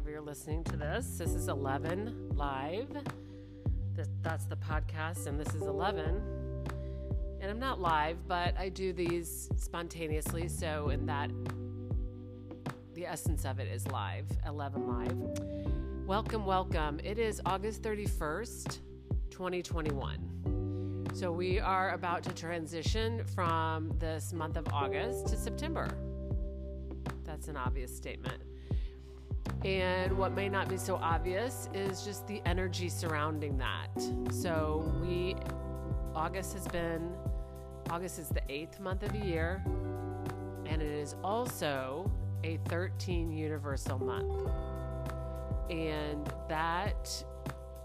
whenever you're listening to this. This is 11 live. That's the podcast, and this is 11. And I'm not live, but I do these spontaneously. So, in that, the essence of it is live, 11 live. Welcome, welcome. It is August 31st, 2021. So, we are about to transition from this month of August to September. That's an obvious statement. And what may not be so obvious is just the energy surrounding that. So, we, August has been, August is the eighth month of the year, and it is also a 13 universal month. And that,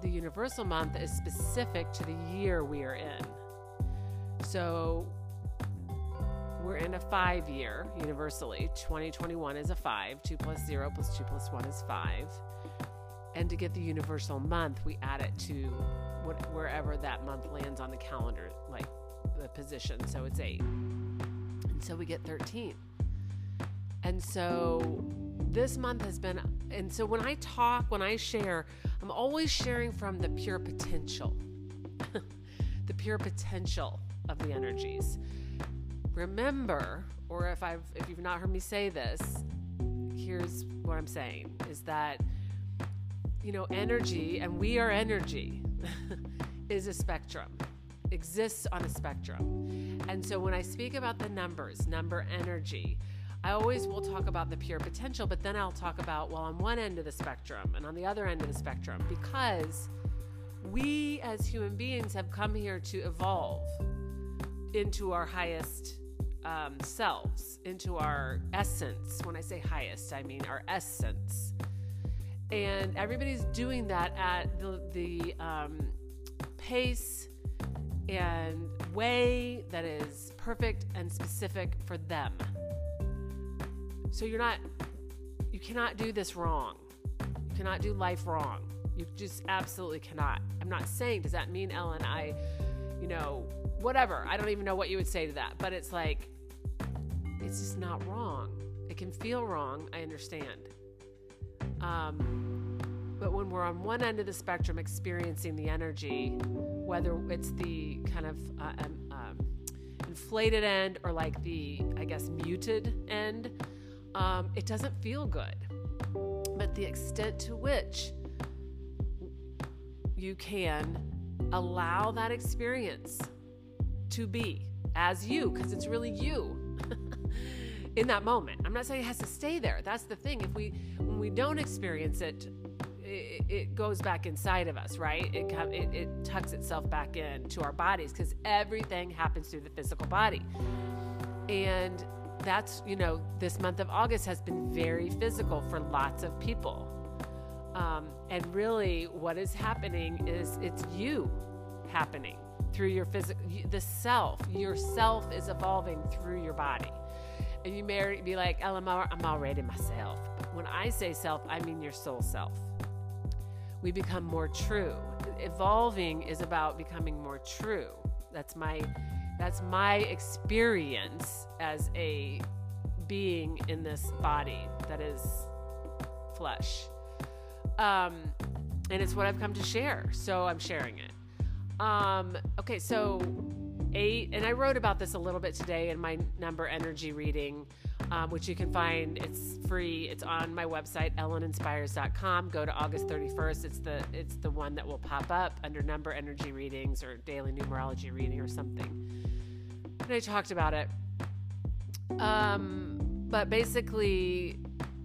the universal month is specific to the year we are in. So, we're in a five year universally. 2021 is a five. Two plus zero plus two plus one is five. And to get the universal month, we add it to what, wherever that month lands on the calendar, like the position. So it's eight. And so we get 13. And so this month has been, and so when I talk, when I share, I'm always sharing from the pure potential, the pure potential of the energies remember, or if I've if you've not heard me say this, here's what I'm saying is that you know, energy and we are energy is a spectrum. Exists on a spectrum. And so when I speak about the numbers, number energy, I always will talk about the pure potential, but then I'll talk about, well, on one end of the spectrum and on the other end of the spectrum, because we as human beings have come here to evolve into our highest um, selves, into our essence. When I say highest, I mean our essence. And everybody's doing that at the, the um, pace and way that is perfect and specific for them. So you're not, you cannot do this wrong. You cannot do life wrong. You just absolutely cannot. I'm not saying, does that mean, Ellen, I, you know, whatever. I don't even know what you would say to that. But it's like, it's just not wrong. It can feel wrong, I understand. Um, but when we're on one end of the spectrum experiencing the energy, whether it's the kind of uh, um, um, inflated end or like the, I guess, muted end, um, it doesn't feel good. But the extent to which you can allow that experience to be as you, because it's really you in that moment. I'm not saying it has to stay there. That's the thing. If we when we don't experience it, it, it goes back inside of us, right? It, it, it tucks itself back into our bodies because everything happens through the physical body. And that's, you know, this month of August has been very physical for lots of people. Um, and really, what is happening is it's you happening through your physical, the self. Yourself is evolving through your body. And you may be like, Ellen, I'm already myself. When I say self, I mean your soul self. We become more true. Evolving is about becoming more true. That's my that's my experience as a being in this body that is flesh. Um, and it's what I've come to share. So I'm sharing it. Um, okay, so eight, and I wrote about this a little bit today in my number energy reading, um, which you can find. It's free. It's on my website, elleninspires.com. Go to August 31st. It's the it's the one that will pop up under number energy readings or daily numerology reading or something. And I talked about it. Um, but basically,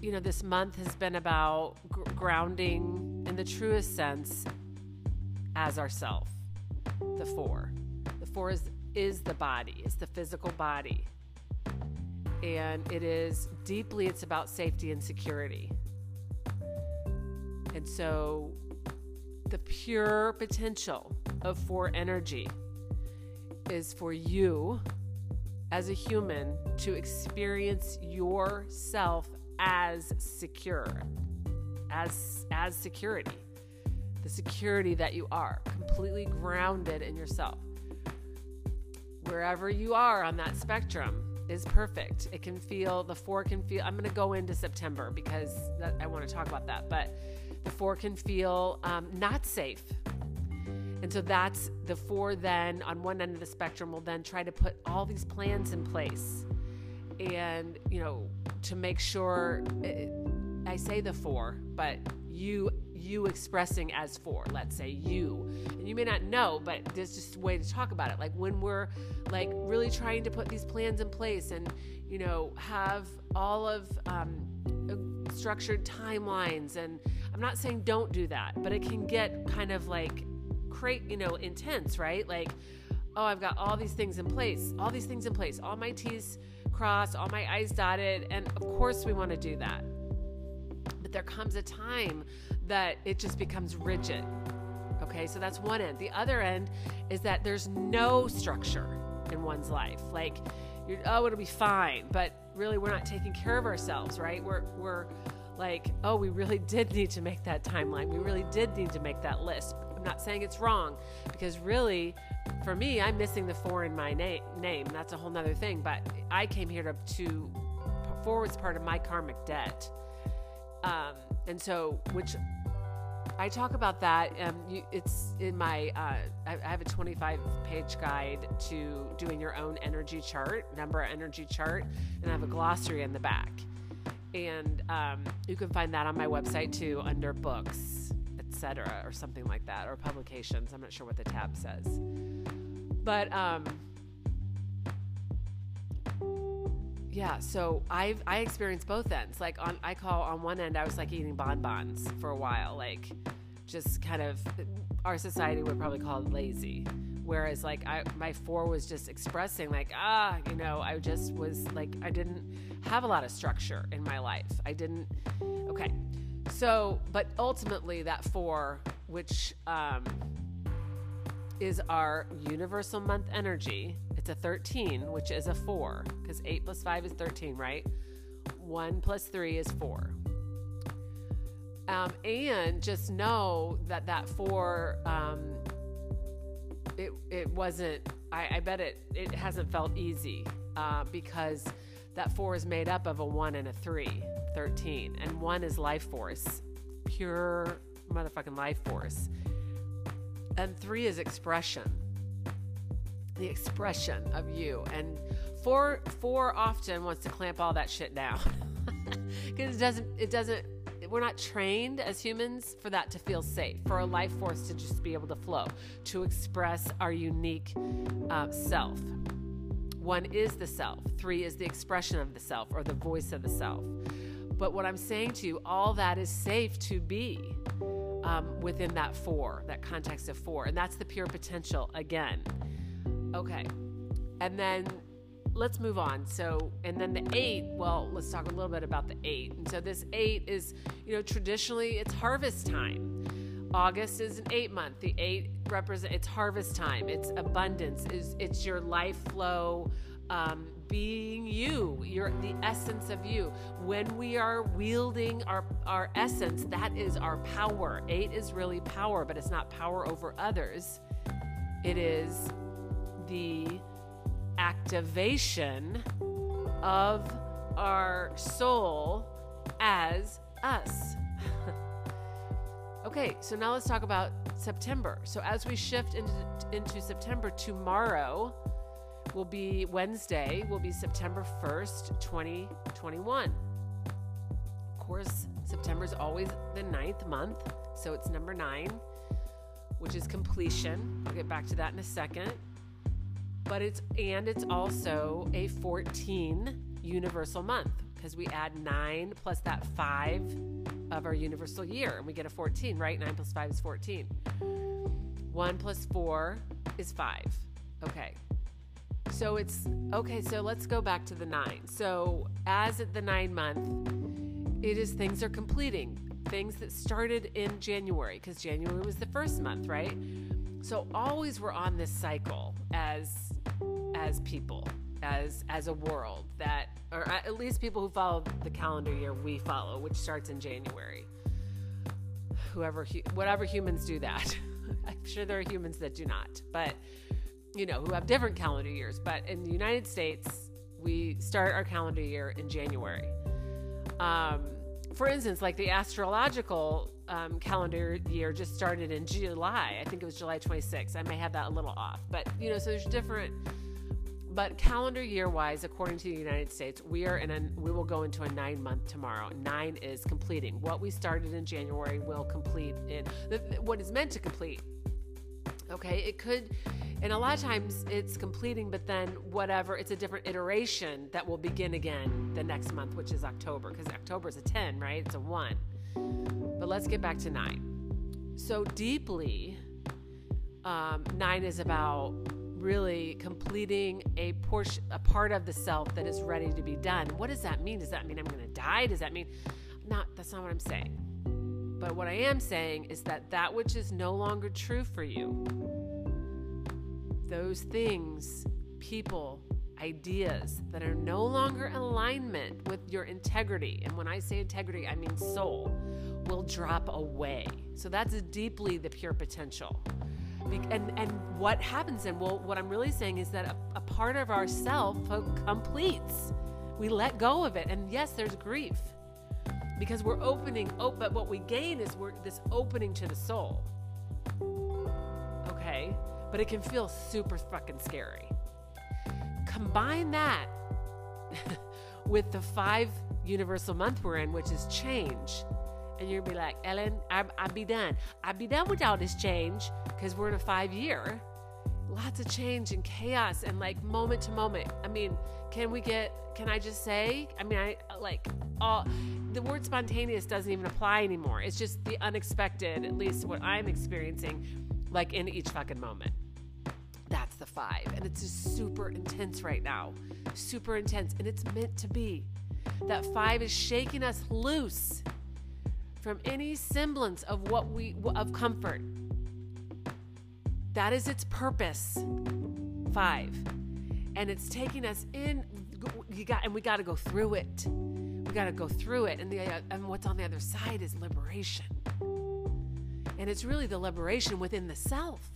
you know, this month has been about gr- grounding in the truest sense as ourself. The four The four is, is the body, it's the physical body. And it is deeply, it's about safety and security. And so the pure potential of four energy is for you as a human to experience yourself as secure, as, as security, the security that you are, completely grounded in yourself wherever you are on that spectrum, is perfect. It can feel, the four can feel, I'm going to go into September because that, I want to talk about that, but the four can feel um, not safe. And so that's the four, then on one end of the spectrum, will then try to put all these plans in place and, you know, to make sure it, I say the four, but you you expressing as for, let's say you. And you may not know but there's just a way to talk about it. Like when we're like really trying to put these plans in place and you know have all of um, uh, structured timelines. And i'm not saying don't do that but it can get kind of like create you know intense right? Like oh i've got all these things in place all these things in place all my t's crossed all my i's dotted and of course we want to do that. But there comes a time that it just becomes rigid. Okay, so that's one end. The other end is that there's no structure in one's life. Like, oh, it'll be fine, but really, we're not taking care of ourselves, right? We're we're like, oh, we really did need to make that timeline. We really did need to make that list. I'm not saying it's wrong because really, for me, I'm missing the four in my na- name. That's a whole nother thing. But I came here to to forwards part of my karmic debt. Um, and so, which I talk about that. Um, you, it's in my. Uh, I, I, have a 25 page guide to doing your own energy chart, number energy chart, and I have a glossary in the back. And um, you can find that on my website too, under books, etc., or something like that, or publications. I'm not sure what the tab says, but um, yeah. So I've I experienced both ends. Like on I call on one end I was like eating bonbons for a while, like just kind of our society would probably call it lazy. Whereas like I my four was just expressing like ah you know I just was like I didn't have a lot of structure in my life. I didn't okay. So but ultimately that four which um, is our universal month energy it's a 13, which is a 4, because 8 plus 5 is 13, right? 1 plus 3 is 4. Um, and just know that that 4, um, it, it wasn't, I, I, bet it, it hasn't felt easy uh, because that 4 is made up of a 1 and a 3, 13. And 1 is life force, pure motherfucking life force. And 3 is expression the expression of you. And four four often wants to clamp all that shit down because it doesn't it doesn't we're not trained as humans for that to feel safe, for a life force to just be able to flow, to express our unique uh, self. One is the self, three is the expression of the self or the voice of the self. But what I'm saying to you, all that is safe to be um, within that four, that context of four. And that's the pure potential again. Okay. And then let's move on. So, and then the eight, well, let's talk a little bit about the eight. And so, this eight is, you know, traditionally it's harvest time. August is an eight month. The eight represent it's harvest time. It's abundance. Is it's your life flow, um, being you, your the essence of you. When we are wielding our our essence, that is our power. Eight is really power, but it's not power over others. It is the activation of our soul as us. okay, so now let's talk about September. So as we shift into, into September, tomorrow will be Wednesday, will be September 1st, 2021. Of course, September is always the ninth month, so it's number nine, which is completion. I'll get back to that in a second but it's and it's also a 14 universal month because we add 9 plus that 5 of our universal year and we get a 14 right? 9 plus 5 is 14 1 plus 4 is 5 okay. So it's okay so let's go back to the 9 so as at the 9 month it is things are completing. Things that started in January because January was the first month right so always we're on this cycle as as people, as as a world that, or at least people who follow the calendar year we follow, which starts in January. Whoever, whatever humans do that. I'm sure there are humans that do not, but you know, who have different calendar years. But in the United States, we start our calendar year in January. Um, for instance, like the astrological um, calendar year just started in July. I think it was July 26th. I may have that a little off, but you know, so there's different. But calendar year wise, according to the United States, we are in a we will go into a nine month tomorrow. Nine is completing what we started in January will complete in what is meant to complete. Okay, it could and a lot of times it's completing, but then whatever, it's a different iteration that will begin again the next month, which is October, because October is a 10, right? It's a 1. But let's get back to 9. So deeply, um, 9 is about really completing a portion, a part of the self that is ready to be done. What does that mean? Does that mean I'm going to die? Does that mean not? That's not what I'm saying. But what I am saying is that that which is no longer true for you those things, people, ideas that are no longer in alignment with your integrity, and when I say integrity, I mean soul, will drop away. So that's deeply the pure potential. And, and what happens then? Well, what I'm really saying is that a, a part of our self completes. We let go of it. And yes, there's grief because we're opening, oh, but what we gain is we're this opening to the soul. Okay but it can feel super fucking scary. Combine that with the five universal month we're in, which is change. And you'll be like, Ellen, I, I'll be done. I'll be done with all this change because we're in a five year. Lots of change and chaos and like moment to moment. I mean, can we get, can I just say, I mean, I like all, the word spontaneous doesn't even apply anymore. It's just the unexpected, at least what I'm experiencing, like in each fucking moment. The five. And it's just super intense right now. Super intense. And it's meant to be. That five is shaking us loose from any semblance of what we of comfort. That is its purpose. Five. And it's taking us in you got and we got to go through it. We got to go through it and the and what's on the other side is liberation. And it's really the liberation within the self.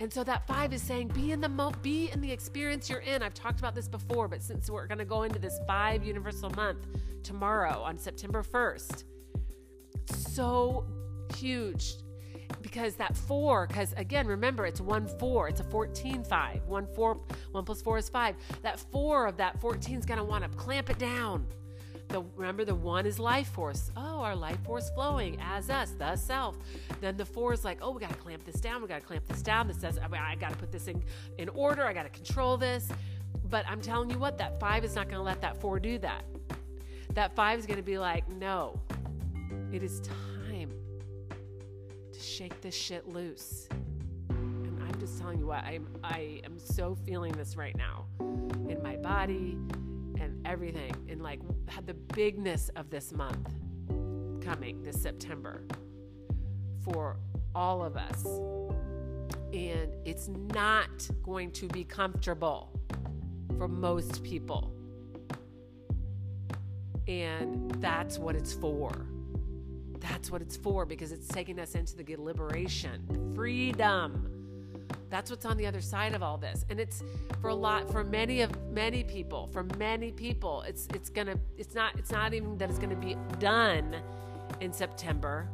And so that five is saying, be in the mo- be in the experience you're in. I've talked about this before, but since we're going to go into this five universal month tomorrow on September 1st, so huge because that four, because again, remember it's one four, it's a 14 five. One four, one plus four is five. That four of that 14 is going to want to clamp it down. The, remember, the one is life force. Oh, our life force flowing as us, the self. Then the four is like, oh, we got to clamp this down. We got to clamp this down. This says, I, I got to put this in, in order. I got to control this. But I'm telling you what, that five is not going to let that four do that. That five is going to be like, no, it is time to shake this shit loose. And I'm just telling you what, I'm, I am so feeling this right now in my body, and everything and like the bigness of this month coming this September for all of us. And it's not going to be comfortable for most people. And that's what it's for. That's what it's for because it's taking us into the liberation, freedom that's what's on the other side of all this. And it's for a lot for many of many people, for many people, it's it's going to it's not it's not even that it's going to be done in September,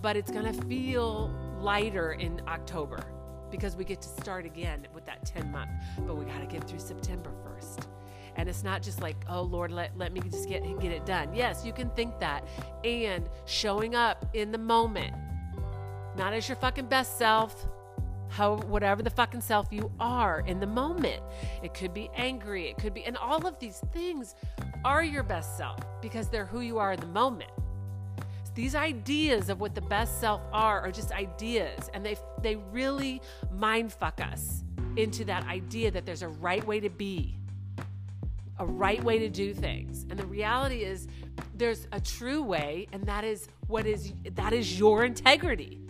but it's going to feel lighter in October because we get to start again with that 10 month. But we got to get through September first. And it's not just like, oh Lord, let, let me just get get it done. Yes, you can think that. And showing up in the moment, not as your fucking best self, how whatever the fucking self you are in the moment. It could be angry, it could be and all of these things are your best self because they're who you are in the moment. These ideas of what the best self are are just ideas and they they really mind fuck us into that idea that there's a right way to be. A right way to do things. And the reality is there's a true way and that is what is that is your integrity.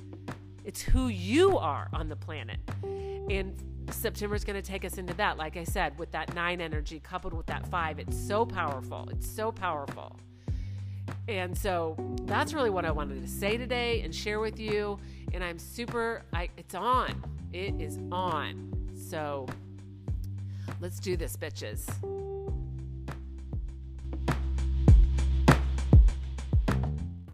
It's who you are on the planet. And September is going to take us into that. Like I said, with that nine energy coupled with that five, it's so powerful. It's so powerful. And so that's really what I wanted to say today and share with you. And I'm super, I, it's on. It is on. So let's do this, bitches.